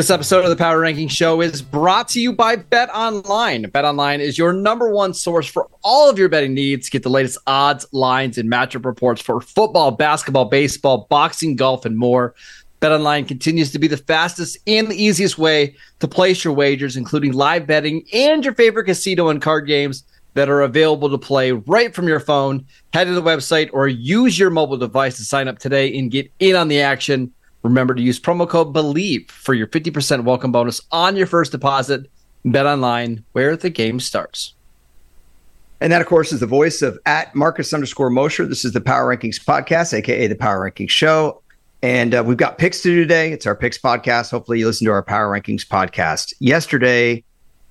This episode of the Power Ranking Show is brought to you by Bet Online. Bet Online is your number one source for all of your betting needs. Get the latest odds, lines, and matchup reports for football, basketball, baseball, boxing, golf, and more. Bet Online continues to be the fastest and the easiest way to place your wagers, including live betting and your favorite casino and card games that are available to play right from your phone. Head to the website or use your mobile device to sign up today and get in on the action. Remember to use promo code BELIEVE for your 50% welcome bonus on your first deposit. Bet online where the game starts. And that, of course, is the voice of at Marcus underscore Mosher. This is the Power Rankings podcast, aka the Power Rankings Show. And uh, we've got picks to do today. It's our picks podcast. Hopefully, you listen to our Power Rankings podcast. Yesterday,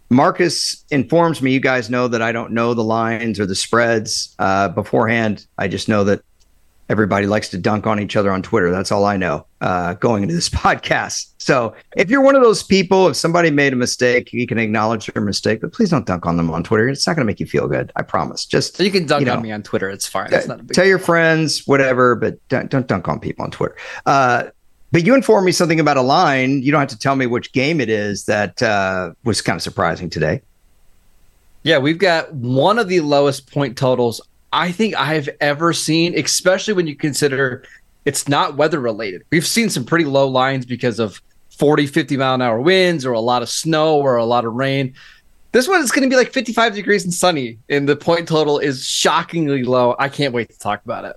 Marcus informs me, you guys know that I don't know the lines or the spreads uh, beforehand. I just know that everybody likes to dunk on each other on Twitter. That's all I know uh, going into this podcast. So if you're one of those people, if somebody made a mistake, you can acknowledge your mistake, but please don't dunk on them on Twitter. It's not going to make you feel good. I promise. Just you can dunk you know, on me on Twitter. It's fine. It's not a big tell your friends, whatever, but don't, don't dunk on people on Twitter. Uh, but you informed me something about a line. You don't have to tell me which game it is that uh, was kind of surprising today. Yeah, we've got one of the lowest point totals I think I've ever seen, especially when you consider it's not weather related. We've seen some pretty low lines because of 40, 50 mile an hour winds or a lot of snow or a lot of rain. This one is going to be like 55 degrees and sunny, and the point total is shockingly low. I can't wait to talk about it.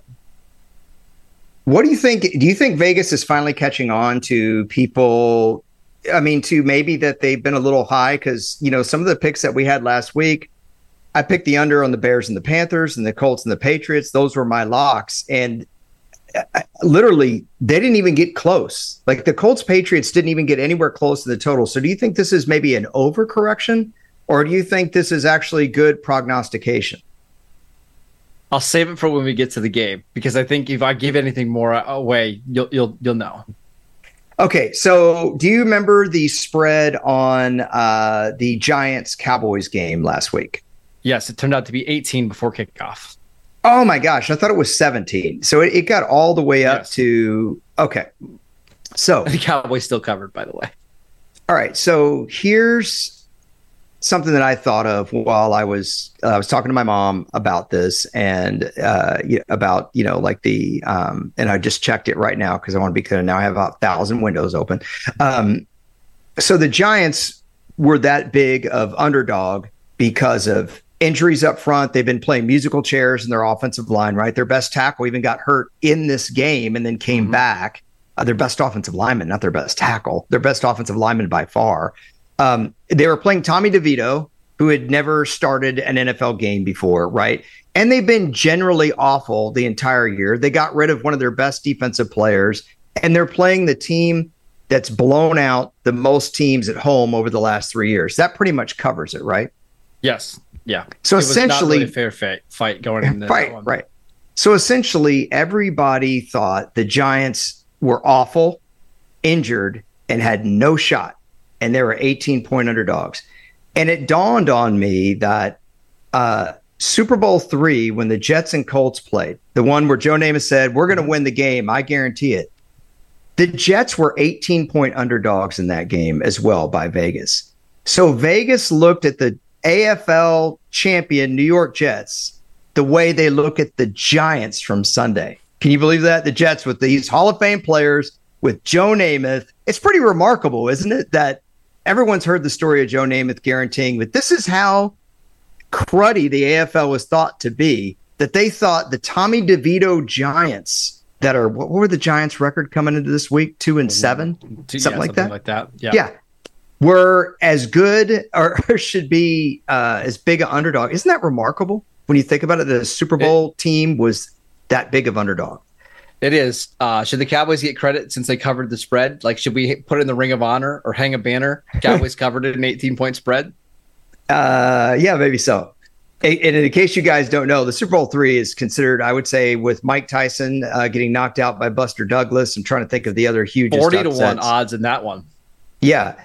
What do you think? Do you think Vegas is finally catching on to people? I mean, to maybe that they've been a little high because, you know, some of the picks that we had last week, I picked the under on the Bears and the Panthers and the Colts and the Patriots. Those were my locks. And I, literally, they didn't even get close. Like the Colts Patriots didn't even get anywhere close to the total. So do you think this is maybe an overcorrection or do you think this is actually good prognostication? I'll save it for when we get to the game because I think if I give anything more away, you'll you'll you'll know. Okay, so do you remember the spread on uh, the Giants Cowboys game last week? Yes, it turned out to be 18 before kickoff. Oh my gosh, I thought it was 17. So it, it got all the way up yes. to okay. So the Cowboys still covered, by the way. All right, so here's something that I thought of while I was uh, I was talking to my mom about this and uh, about you know like the um, and I just checked it right now because I want to be clear. Now I have about thousand windows open. Um, so the Giants were that big of underdog because of injuries up front. They've been playing musical chairs in their offensive line, right? Their best tackle even got hurt in this game and then came mm-hmm. back. Uh, their best offensive lineman, not their best tackle, their best offensive lineman by far. Um, they were playing Tommy DeVito, who had never started an NFL game before, right? And they've been generally awful the entire year. They got rid of one of their best defensive players, and they're playing the team that's blown out the most teams at home over the last three years. That pretty much covers it, right? Yes. Yeah. So essentially, really fair fight, fight going right, that one. right. So essentially, everybody thought the Giants were awful, injured, and had no shot, and they were 18 point underdogs. And it dawned on me that uh, Super Bowl three, when the Jets and Colts played, the one where Joe Namath said, "We're going to win the game, I guarantee it." The Jets were 18 point underdogs in that game as well by Vegas. So Vegas looked at the AFL champion New York Jets the way they look at the Giants from Sunday. Can you believe that? The Jets with these Hall of Fame players, with Joe Namath. It's pretty remarkable, isn't it? That everyone's heard the story of Joe Namath guaranteeing, but this is how cruddy the AFL was thought to be. That they thought the Tommy DeVito Giants that are what were the Giants' record coming into this week? Two and seven, Two, something yeah, like something that. Like that. Yeah. Yeah were as good or should be uh, as big an underdog. Isn't that remarkable when you think about it? The Super Bowl it, team was that big of underdog. It is. Uh, should the Cowboys get credit since they covered the spread? Like, should we put in the Ring of Honor or hang a banner? Cowboys covered it an 18 point spread. Uh, yeah, maybe so. And in case you guys don't know, the Super Bowl three is considered, I would say, with Mike Tyson uh, getting knocked out by Buster Douglas. I'm trying to think of the other huge forty to one odds in that one. Yeah,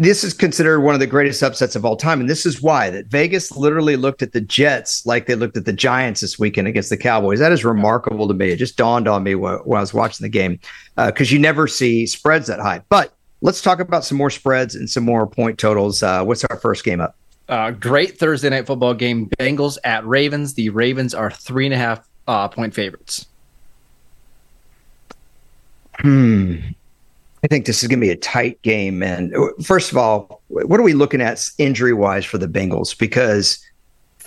this is considered one of the greatest upsets of all time, and this is why that Vegas literally looked at the Jets like they looked at the Giants this weekend against the Cowboys. That is remarkable to me. It just dawned on me while, while I was watching the game because uh, you never see spreads that high. But let's talk about some more spreads and some more point totals. Uh, what's our first game up? Uh, great Thursday night football game. Bengals at Ravens. The Ravens are three and a half uh, point favorites. Hmm. I think this is going to be a tight game. And first of all, what are we looking at injury wise for the Bengals? Because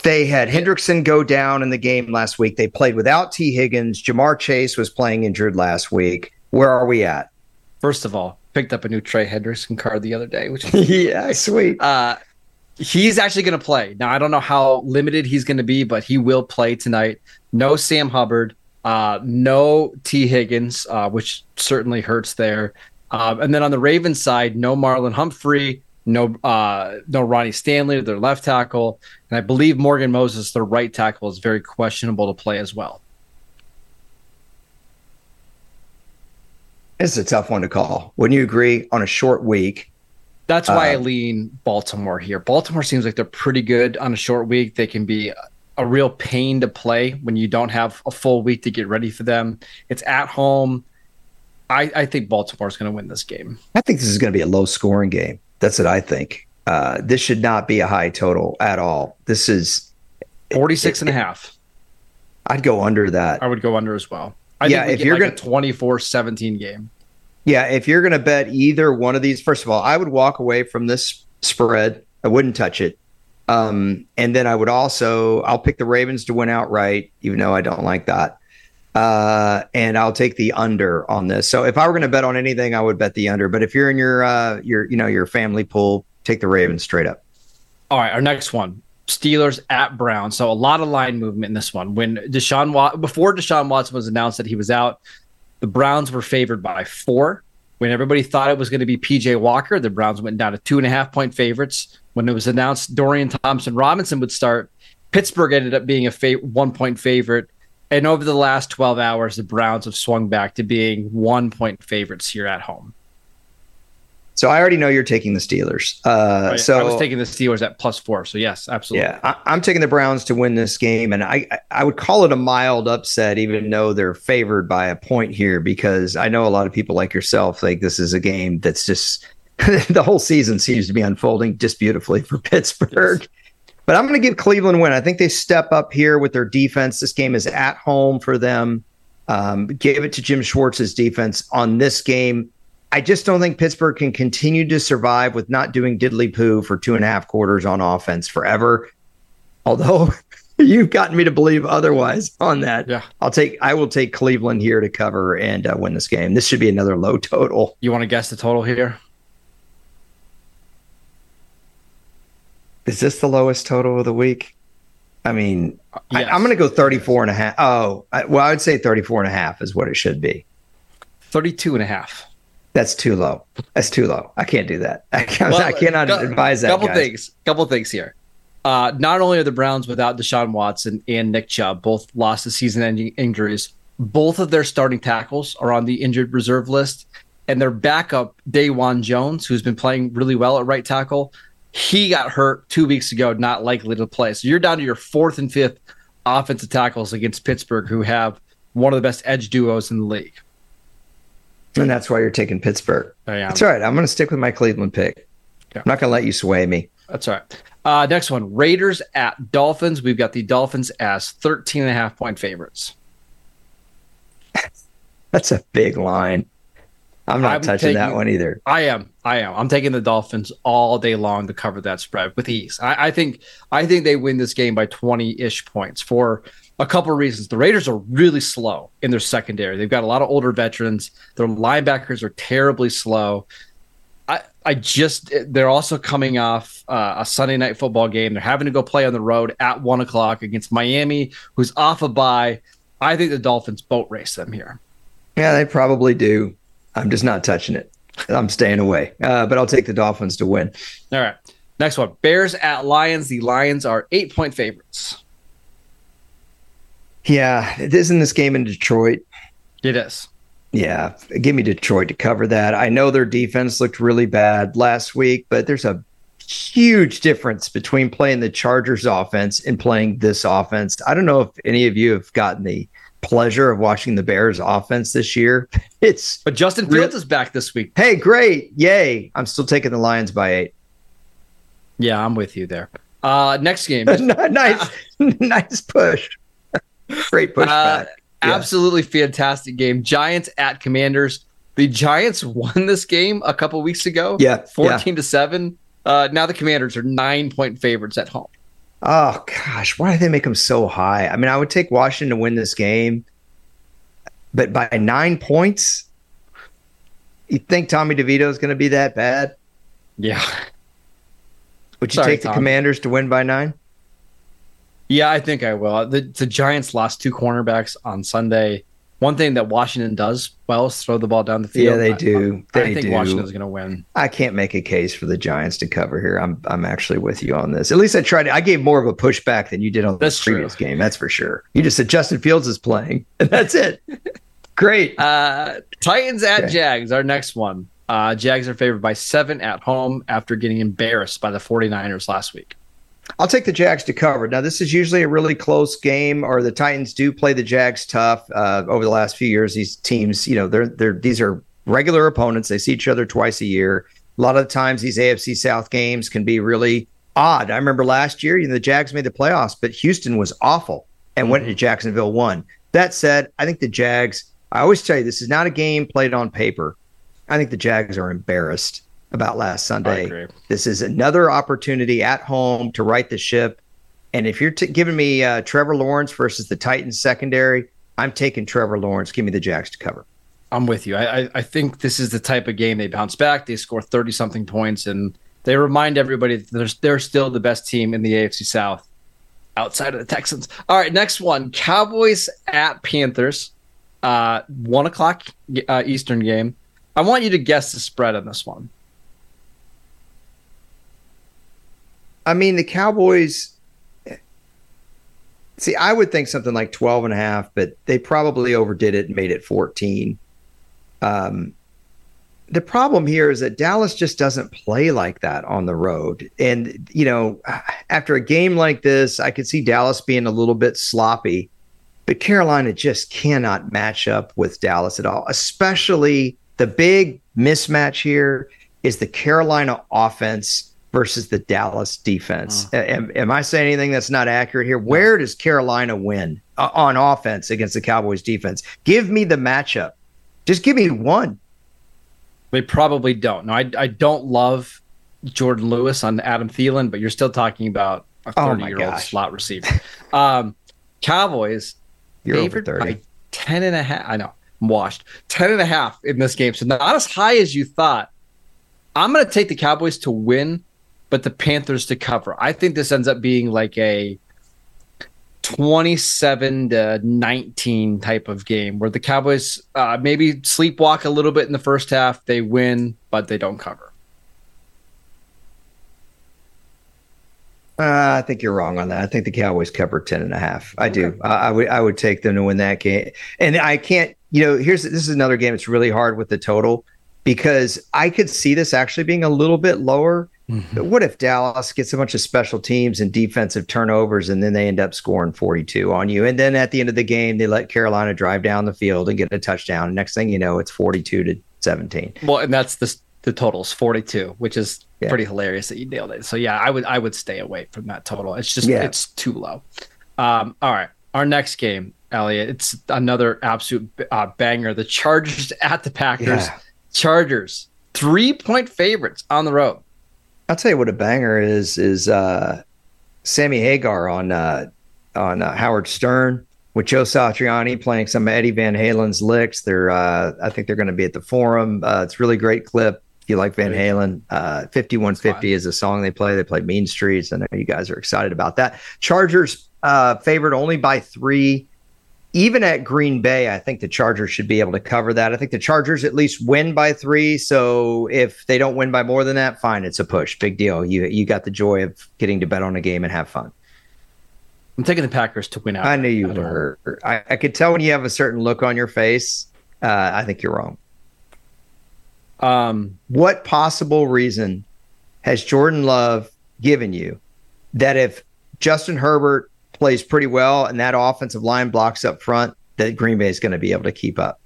they had Hendrickson go down in the game last week. They played without Tee Higgins. Ja'Marr Chase was playing injured last week. Where are we at? First of all, picked up a new Trey Hendrickson card the other day, which yeah, sweet. Uh, He's actually going to play. Now, I don't know how limited he's going to be, but he will play tonight. No Sam Hubbard, uh, no Tee Higgins, uh, which certainly hurts there. Uh, and then on the Ravens side, no Marlon Humphrey, no uh, no Ronnie Stanley, their left tackle, and I believe Morgan Moses, their right tackle, is very questionable to play as well. It's a tough one to call. Wouldn't you agree? On a short week, that's why I um, lean Baltimore here. Baltimore seems like they're pretty good on a short week. They can be a real pain to play when you don't have a full week to get ready for them. It's at home. I, I think Baltimore's going to win this game. I think this is going to be a low scoring game. That's what I think. Uh, this should not be a high total at all. This is 46 it, and a half. I'd go under that. I would go under as well. I yeah, if you're like going to 24 17 game. Yeah, if you're going to bet either one of these, first of all, I would walk away from this spread. I wouldn't touch it. Um, and then I would also I'll pick the Ravens to win outright, even though I don't like that. Uh, and I'll take the under on this. So if I were going to bet on anything, I would bet the under. But if you're in your uh, your you know your family pool, take the Ravens straight up. All right, our next one. Steelers at Brown. So a lot of line movement in this one. When Deshaun Wat- before Deshaun Watson was announced that he was out, the Browns were favored by four. When everybody thought it was going to be PJ Walker, the Browns went down to two and a half point favorites. When it was announced Dorian Thompson Robinson would start, Pittsburgh ended up being a fa- one point favorite. And over the last 12 hours, the Browns have swung back to being one point favorites here at home. So I already know you're taking the Steelers. Uh, right. So I was taking the Steelers at plus four. So yes, absolutely. Yeah, I, am taking the Browns to win this game, and I I would call it a mild upset, even though they're favored by a point here, because I know a lot of people like yourself think this is a game that's just the whole season seems to be unfolding just beautifully for Pittsburgh. Yes. But I'm going to give Cleveland win. I think they step up here with their defense. This game is at home for them. Um, gave it to Jim Schwartz's defense on this game. I just don't think Pittsburgh can continue to survive with not doing diddly poo for two and a half quarters on offense forever. Although you've gotten me to believe otherwise on that. Yeah. I'll take I will take Cleveland here to cover and uh, win this game. This should be another low total. You want to guess the total here? Is this the lowest total of the week? I mean, yes. I, am going to go 34 and a half. Oh, I, well, I would say 34 and a half is what it should be. 32 and a half. That's too low. That's too low. I can't do that. I, well, I cannot go, advise that. Couple guys. things. Couple things here. Uh, not only are the Browns without Deshaun Watson and Nick Chubb, both lost to season-ending injuries. Both of their starting tackles are on the injured reserve list, and their backup Dawand Jones, who's been playing really well at right tackle, he got hurt two weeks ago, not likely to play. So you're down to your fourth and fifth offensive tackles against Pittsburgh, who have one of the best edge duos in the league. And that's why you're taking Pittsburgh. That's all right. I'm going to stick with my Cleveland pick. Yeah. I'm not going to let you sway me. That's all right. Uh, next one Raiders at Dolphins. We've got the Dolphins as 13 and a half point favorites. That's a big line. I'm not touching taking, that one either. I am. I am. I'm taking the Dolphins all day long to cover that spread with ease. I, I think. I think they win this game by 20 ish points for a couple of reasons. The Raiders are really slow in their secondary. They've got a lot of older veterans. Their linebackers are terribly slow. I, I just they're also coming off uh, a Sunday night football game. They're having to go play on the road at one o'clock against Miami, who's off a bye. I think the Dolphins boat race them here. Yeah, they probably do. I'm just not touching it. I'm staying away. Uh, but I'll take the Dolphins to win. All right. Next one Bears at Lions. The Lions are eight point favorites. Yeah. Isn't this game in Detroit? It is. Yeah. Give me Detroit to cover that. I know their defense looked really bad last week, but there's a huge difference between playing the Chargers offense and playing this offense. I don't know if any of you have gotten the pleasure of watching the Bears offense this year. It's but Justin Fields is back this week. Hey, great. Yay. I'm still taking the Lions by eight. Yeah, I'm with you there. Uh next game. nice, uh, nice push. great push uh, yeah. Absolutely fantastic game. Giants at Commanders. The Giants won this game a couple weeks ago. Yeah. 14 yeah. to 7. Uh, now the Commanders are nine point favorites at home. Oh gosh, why do they make them so high? I mean, I would take Washington to win this game, but by nine points, you think Tommy DeVito is going to be that bad? Yeah. Would you Sorry, take the Tom. Commanders to win by nine? Yeah, I think I will. The, the Giants lost two cornerbacks on Sunday one thing that Washington does well is throw the ball down the field. Yeah, they do. I, they I think do. Washington's going to win. I can't make a case for the Giants to cover here. I'm I'm actually with you on this. At least I tried. I gave more of a pushback than you did on the previous game. That's for sure. You just said Justin Fields is playing, and that's it. Great. Uh, Titans at okay. Jags. Our next one. Uh, Jags are favored by seven at home after getting embarrassed by the 49ers last week. I'll take the Jags to cover. Now, this is usually a really close game, or the Titans do play the Jags tough. Uh, over the last few years, these teams, you know, they're they're these are regular opponents. They see each other twice a year. A lot of the times, these AFC South games can be really odd. I remember last year, you know, the Jags made the playoffs, but Houston was awful and went to Jacksonville won. That said, I think the Jags. I always tell you, this is not a game played on paper. I think the Jags are embarrassed about last Sunday. This is another opportunity at home to right the ship. And if you're t- giving me uh, Trevor Lawrence versus the Titans secondary, I'm taking Trevor Lawrence. Give me the Jags to cover. I'm with you. I, I think this is the type of game they bounce back. They score 30 something points and they remind everybody that they're, they're still the best team in the AFC South outside of the Texans. All right, next one Cowboys at Panthers. Uh, one o'clock uh, Eastern game. I want you to guess the spread on this one. I mean, the Cowboys. See, I would think something like 12 and a half, but they probably overdid it and made it 14. Um, the problem here is that Dallas just doesn't play like that on the road. And, you know, after a game like this, I could see Dallas being a little bit sloppy, but Carolina just cannot match up with Dallas at all, especially the big mismatch here is the Carolina offense versus the Dallas defense. Uh, am, am, I saying anything that's not accurate here? Where does Carolina win uh, on offense against the Cowboys defense? Give me the matchup. Just give me one. They probably don't. No, I, I don't love Jourdan Lewis on Adam Thielen, but you're still talking about a 30 year old slot receiver. um, Cowboys you're favored by 10 and a half. I know I'm washed 10 and a half in this game. So not as high as you thought. I'm going to take the Cowboys to win but the Panthers to cover. I think this ends up being like a 27 to 19 type of game where the Cowboys uh, maybe sleepwalk a little bit in the first half. They win, but they don't cover. Uh, I think you're wrong on that. I think the Cowboys cover 10 and a half. I okay. do. I, I, would I would take them to win that game. And I can't, you know, here's this is another game It's really hard with the total because I could see this actually being a little bit lower Mm-hmm. What if Dallas gets a bunch of special teams and defensive turnovers and then they end up scoring 42 on you? And then at the end of the game, they let Carolina drive down the field and get a touchdown. Next thing you know, it's 42 to 17. Well, and that's the, the totals 42, which is yeah. pretty hilarious that you nailed it. So yeah, I would, I would stay away from that total. It's just, yeah. it's too low. Um, all right. Our next game, Elliot, it's another absolute uh, banger. The Chargers at the Packers. Yeah. Chargers, three point favorites on the road. I'll tell you what a banger is is uh, Sammy Hagar on uh, on uh, Howard Stern with Joe Satriani playing some Eddie Van Halen's licks. They're uh, I think they're going to be at the Forum. Uh, it's really great clip. if you like Van Halen, uh, 5150 is a song they play. They play Mean Streets. I know you guys are excited about that. Chargers uh, favored only by three. Even at Green Bay, I think the Chargers should be able to cover that. I think the Chargers at least win by three. So if they don't win by more than that, fine, it's a push. Big deal. You you got the joy of getting to bet on a game and have fun. I'm taking the Packers to win out. I knew you I were. I, I, could tell when you have a certain look on your face. Uh, I think you're wrong. Um, what possible reason has Jordan Love given you that if Justin Herbert plays pretty well and that offensive line blocks up front, that Green Bay is going to be able to keep up?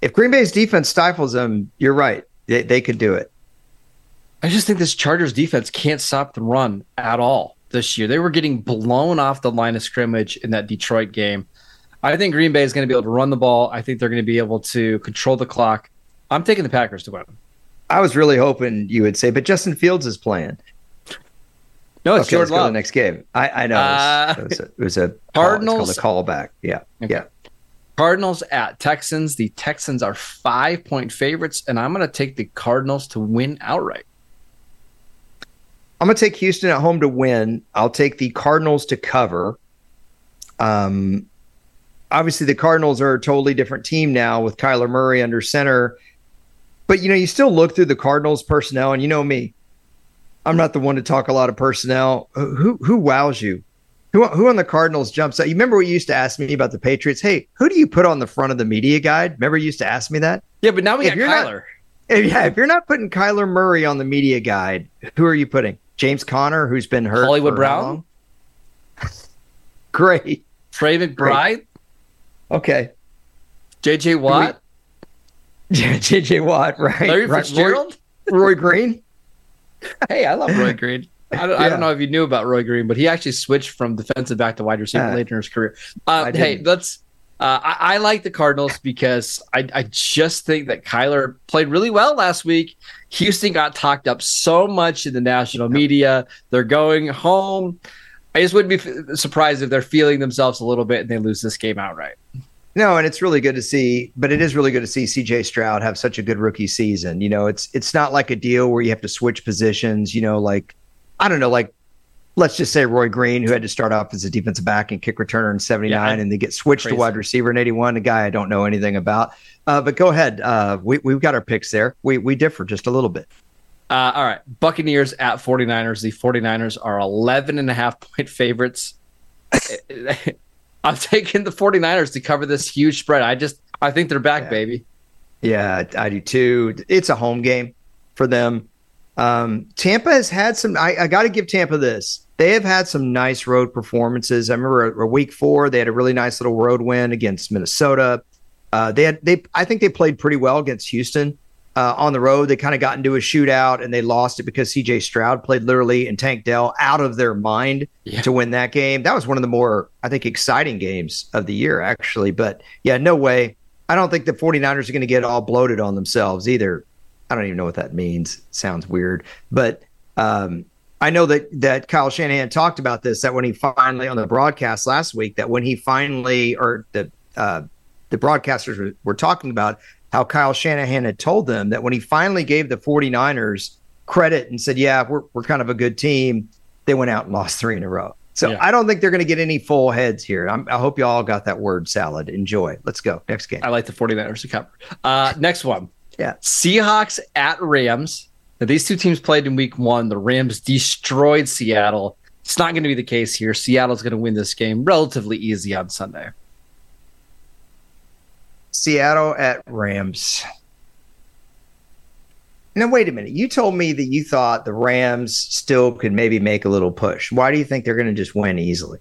If Green Bay's defense stifles them, you're right. They, they could do it. I just think this Chargers defense can't stop the run at all this year. They were getting blown off the line of scrimmage in that Detroit game. I think Green Bay is going to be able to run the ball. I think they're going to be able to control the clock. I'm taking the Packers to win. I was really hoping you would say, but Justin Fields is playing. No, it's okay, Jordan let's Love. go to the next game. I, I know uh, it, was, it, was a, it was a Cardinals. Call, it's called a callback. Yeah, okay. yeah. Cardinals at Texans. The Texans are five point favorites, and I'm going to take the Cardinals to win outright. I'm going to take Houston at home to win. I'll take the Cardinals to cover. Um, obviously, the Cardinals are a totally different team now with Kyler Murray under center. But you know, you still look through the Cardinals personnel, and you know me, I'm not the one to talk a lot of personnel. Who who wows you? Who who on the Cardinals jumps out? You remember what you used to ask me about the Patriots? Hey, who do you put on the front of the media guide? Remember you used to ask me that? Yeah, but now we if got Kyler. Not, if, yeah, if you're not putting Kyler Murray on the media guide, who are you putting? James Conner, who's been hurt. Hollywood Brown. Great. Trey McBride. Okay. JJ Watt. JJ Watt, right? Larry Fitzgerald. Roy, Roy Green. Hey, I love Roy Green. I don't, yeah. I don't, know if you knew about Roy Green, but he actually switched from defensive back to wide receiver uh, later in his career. Uh, hey, let's. Uh, I, I, like the Cardinals because I, I, just think that Kyler played really well last week. Houston got talked up so much in the national media. They're going home. I just wouldn't be surprised if they're feeling themselves a little bit and they lose this game outright. No, and it's really good to see, but it is really good to see CJ Stroud have such a good rookie season. You know, it's it's not like a deal where you have to switch positions, you know, like I don't know, like let's just say Roy Green, who had to start off as a defensive back and kick returner in 79 yeah, and they get switched crazy. to wide receiver in 81, a guy I don't know anything about. Uh, but go ahead. Uh, we, we've got our picks there. We, we differ just a little bit. Uh, all right. Buccaneers at 49ers. The 49ers are 11 and a half point favorites. I'm taking the 49ers to cover this huge spread. I just I think they're back, yeah. baby. Yeah, I do too. It's a home game for them. Um, Tampa has had some. I, I got to give Tampa this. They have had some nice road performances. I remember a, a, week four, they had a really nice little road win against Minnesota. Uh, they had they. I think they played pretty well against Houston uh, on the road. They kind of got into a shootout and they lost it because CJ Stroud played literally and Tank Dell out of their mind yeah. to win that game. That was one of the more, I think, exciting games of the year, actually. But yeah, no way. I don't think the 49ers are going to get all bloated on themselves either. I don't even know what that means. Sounds weird. But um, I know that that Kyle Shanahan talked about this that when he finally on the broadcast last week that when he finally or the uh, the broadcasters were, were talking about how Kyle Shanahan had told them that when he finally gave the 49ers credit and said, yeah, we're, we're kind of a good team, they went out and lost three in a row. So yeah. I don't think they're going to get any full heads here. I'm, i hope you all got that word salad. Enjoy. Let's go. Next game. I like the 49ers to cover. Uh, next one. Yeah. Seahawks at Rams. Now, these two teams played in week one. The Rams destroyed Seattle. It's not going to be the case here. Seattle's going to win this game relatively easy on Sunday. Seattle at Rams. Now, wait a minute. You told me that you thought the Rams still could maybe make a little push. Why do you think they're going to just win easily?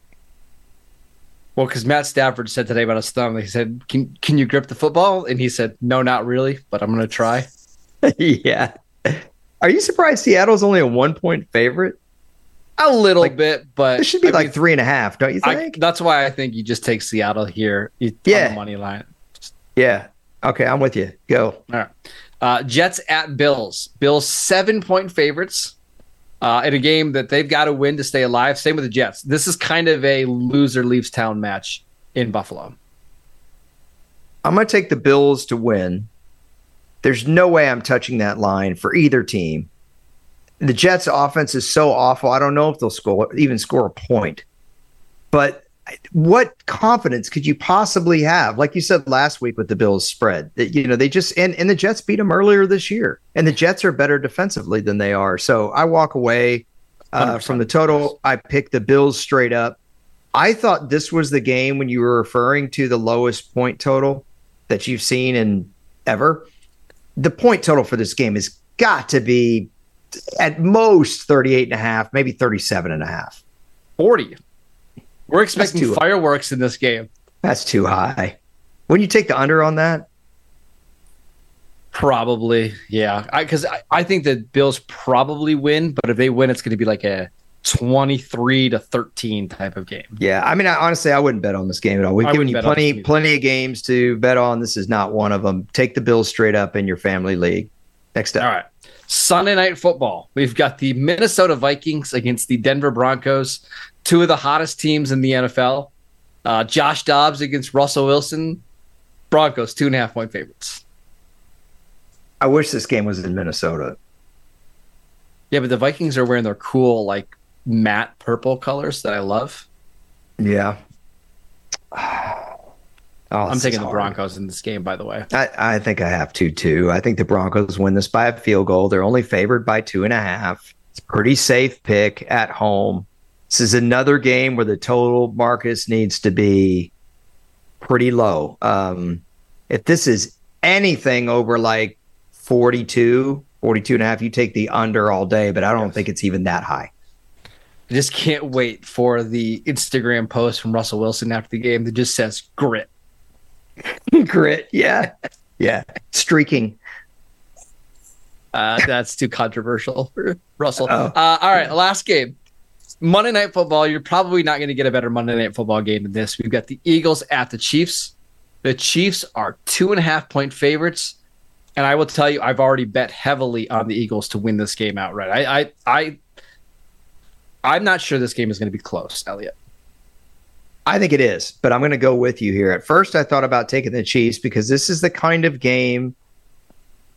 Well, because Matt Stafford said today about his thumb, he said, "Can can you grip the football?" And he said, "No, not really, but I'm going to try." yeah. Are you surprised Seattle's only a one point favorite? A little like, bit, but it should be I like mean, three and a half, don't you think? I, that's why I think you just take Seattle here. yeah, money line. Yeah. Okay, I'm with you. Go. All right. Uh, Jets at Bills. Bills seven point favorites uh, in a game that they've got to win to stay alive. Same with the Jets. This is kind of a loser leaves town match in Buffalo. I'm going to take the Bills to win. There's no way I'm touching that line for either team. The Jets' offense is so awful. I don't know if they'll score even score a point. But what confidence could you possibly have? Like you said last week with the Bills spread, that you know they just and, and the Jets beat them earlier this year, and the Jets are better defensively than they are. So I walk away uh, from the total. I picked the Bills straight up. I thought this was the game when you were referring to the lowest point total that you've seen in ever. The point total for this game has got to be at most 38 and a half, maybe 37 and a half. 40. We're expecting fireworks in this game. That's too high. When you take the under on that? Probably, yeah. Because I, I, I, think the Bills probably win, but if they win, it's going to be like a 23 to 13 type of game. Yeah. I mean, I, honestly, I wouldn't bet on this game at all. We've I given you plenty, plenty of games to bet on. This is not one of them. Take the Bills straight up in your family league. Next up. All right. Sunday night football. We've got the Minnesota Vikings against the Denver Broncos two of the hottest teams in the NFL. Uh, Josh Dobbs against Russell Wilson. Broncos, two and a half point favorites. I wish this game was in Minnesota. Yeah, but the Vikings are wearing their cool, like matte purple colors that I love. Yeah. Oh, I'm taking the Broncos in this game, by the way. I, I think I have to too. I think the Broncos win this by a field goal. They're only favored by two and a half. It's a pretty safe pick at home. This is another game where the total Marcus needs to be pretty low. Um, if this is anything over like 42, 42 and a half, you take the under all day, but I don't yes. think it's even that high. I just can't wait for the Instagram post from Russell Wilson after the game that just says grit. grit, yeah. Yeah. Streaking. Uh, that's too controversial for Russell. Uh, all right, last game. Monday Night Football, you're probably not going to get a better Monday Night Football game than this. We've got the Eagles at the Chiefs. The Chiefs are two and a half point favorites. And I will tell you, I've already bet heavily on the Eagles to win this game outright. I, I, I I'm not sure this game is going to be close, Elliot. I think it is, but I'm going to go with you here. At first, I thought about taking the Chiefs because this is the kind of game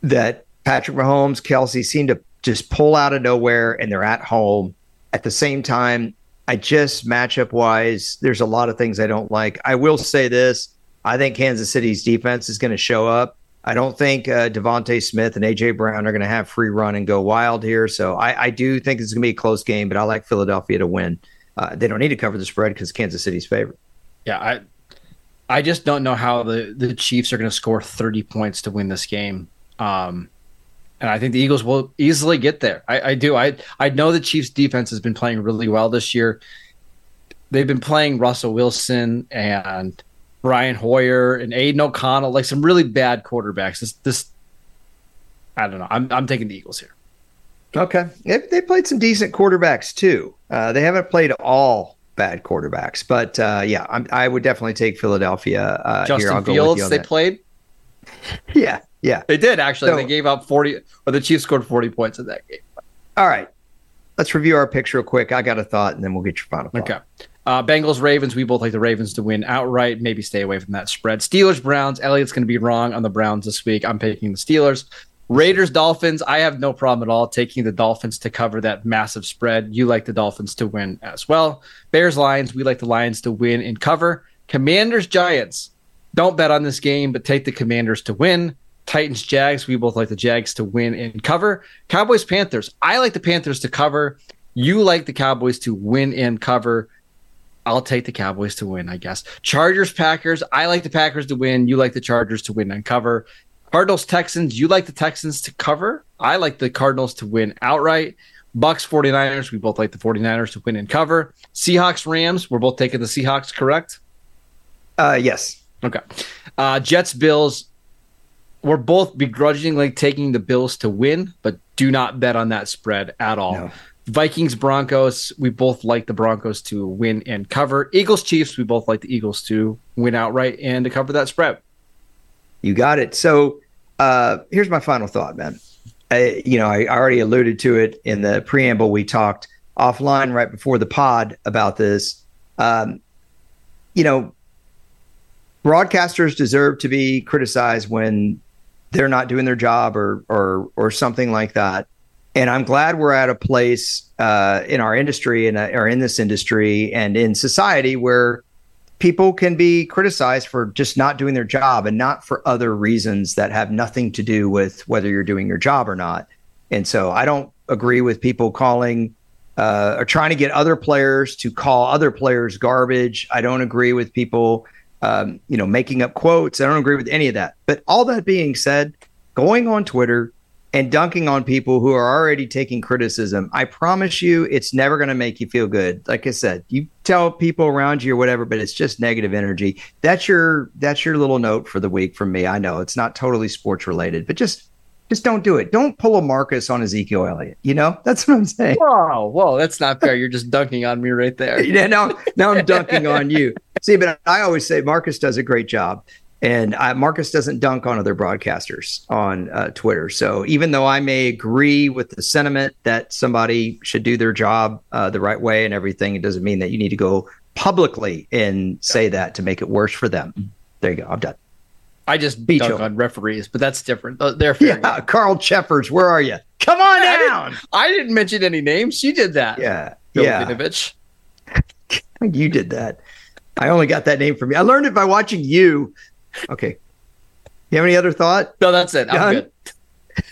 that Patrick Mahomes, Kelce seem to just pull out of nowhere, and they're at home at the same time, I just matchup wise, there's a lot of things I don't like. I will say this: I think Kansas City's defense is going to show up. I don't think uh, DeVonta Smith and AJ Brown are going to have free run and go wild here. So I, I do think it's going to be a close game, but I like Philadelphia to win. Uh, they don't need to cover the spread because Kansas City's favorite. Yeah, I I just don't know how the the Chiefs are going to score 30 points to win this game. Um, and I think the Eagles will easily get there. I, I do. I I know the Chiefs defense has been playing really well this year. They've been playing Russell Wilson and Brian Hoyer and Aidan O'Connell, like some really bad quarterbacks. This this I don't know. I'm I'm taking the Eagles here. Okay. They, they played some decent quarterbacks too. Uh, they haven't played all bad quarterbacks, but uh, yeah, I'm, i would definitely take Philadelphia. Uh, Justin here. Fields, they that. played. Yeah, yeah, they did actually. So, they gave up forty, or the Chiefs scored forty points in that game. All right, let's review our picks real quick. I got a thought, and then we'll get your final thought. Okay. Uh, Bengals Ravens. We both like the Ravens to win outright. Maybe stay away from that spread. Steelers Browns. Elliot's going to be wrong on the Browns this week. I'm picking the Steelers. Raiders Dolphins. I have no problem at all taking the Dolphins to cover that massive spread. You like the Dolphins to win as well. Bears Lions. We like the Lions to win and cover. Commanders Giants. Don't bet on this game, but take the Commanders to win. Titans, Jags. We both like the Jags to win and cover. Cowboys, Panthers. I like the Panthers to cover. You like the Cowboys to win and cover. I'll take the Cowboys to win, I guess. Chargers, Packers. I like the Packers to win. You like the Chargers to win and cover. Cardinals, Texans. You like the Texans to cover. I like the Cardinals to win outright. Bucks, 49ers. We both like the 49ers to win and cover. Seahawks, Rams. We're both taking the Seahawks, correct? Uh, yes. Okay. Uh, Jets, Bills we're both begrudgingly taking the Bills to win, but do not bet on that spread at all. No. Vikings, Broncos, we both like the Broncos to win and cover. Eagles, Chiefs, we both like the Eagles to win outright and to cover that spread. You got it. So uh, here's my final thought, man. I, you know, I already alluded to it in the preamble. We talked offline right before the pod about this. Um, you know, broadcasters deserve to be criticized when they're not doing their job or or or something like that. And I'm glad we're at a place uh, in our industry and uh, or in this industry and in society where people can be criticized for just not doing their job and not for other reasons that have nothing to do with whether you're doing your job or not. And so I don't agree with people calling uh, or trying to get other players to call other players garbage. I don't agree with people, um, you know, making up quotes. I don't agree with any of that. But all that being said, going on Twitter and dunking on people who are already taking criticism, I promise you, it's never going to make you feel good. Like I said, you tell people around you or whatever, but it's just negative energy. That's your that's your little note for the week from me. I know it's not totally sports related, but just just don't do it. Don't pull a Marcus on Ezekiel Elliott. You know, that's what I'm saying. Whoa, whoa, that's not fair. You're just dunking on me right there. yeah, now, now I'm dunking on you. See, but I always say Marcus does a great job. And I, Marcus doesn't dunk on other broadcasters on uh, Twitter. So even though I may agree with the sentiment that somebody should do their job uh, the right way and everything, it doesn't mean that you need to go publicly and say that to make it worse for them. There you go. I'm done. I just beat dunk on referees, but that's different. They're fair yeah, Carl Cheffers, where are you? Come on I down. Didn't, I didn't, mention any names. She did that. Yeah, Bill yeah. Vinovich. you did that. I only got that name from you. I learned it by watching you. Okay. You have any other thought? No, that's it. I'm Done? good.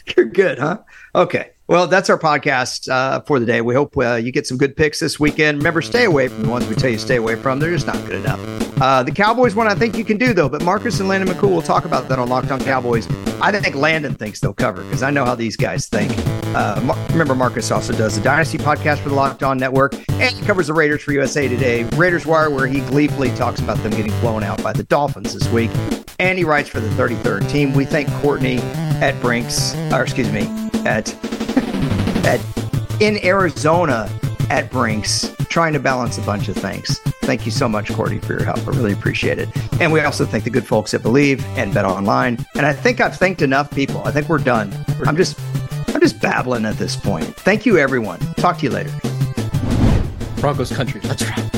You're good, huh? Okay. Well, that's our podcast uh, for the day. We hope uh, you get some good picks this weekend. Remember, stay away from the ones we tell you stay away from. They're just not good enough. Uh, the Cowboys one, I think you can do though. But Marcus and Landon McCool will talk about that on Locked On Cowboys. I think Landon thinks they'll cover because I know how these guys think. Uh, Mar- remember, Marcus also does the Dynasty podcast for the Locked On Network and he covers the Raiders for USA Today, Raiders Wire, where he gleefully talks about them getting blown out by the Dolphins this week. And he writes for the 33rd team. We thank Courtney at Brinks, or excuse me, at at in Arizona at Brinks, trying to balance a bunch of things. Thank you so much, Courtney, for your help. I really appreciate it. And we also thank the good folks at Believe and Bet Online. And I think I've thanked enough people. I think we're done. I'm just I'm just babbling at this point. Thank you, everyone. Talk to you later. Broncos country. That's right.